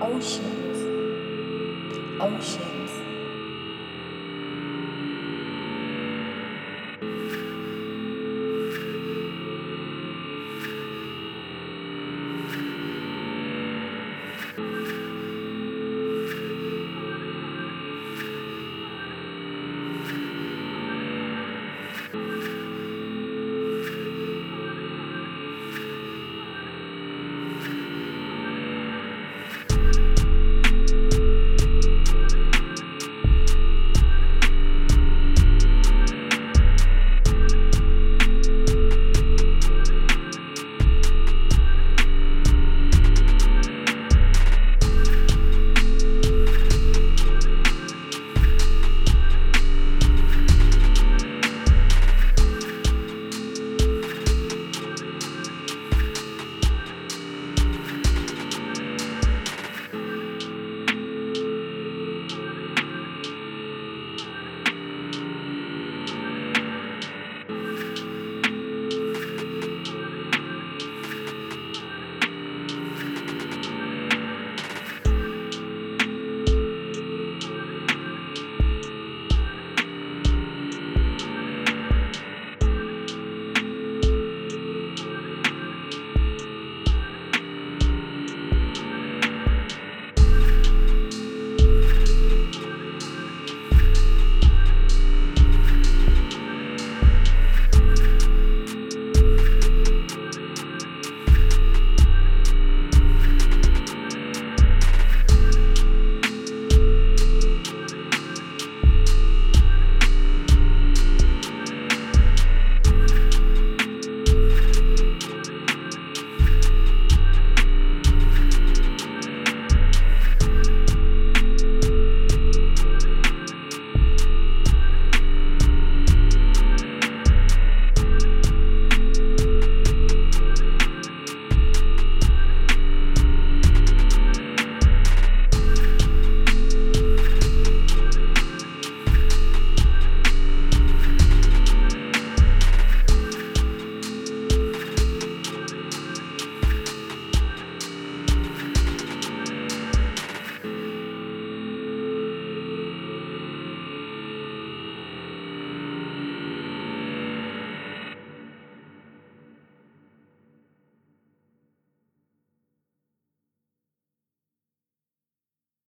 oceans, oceans.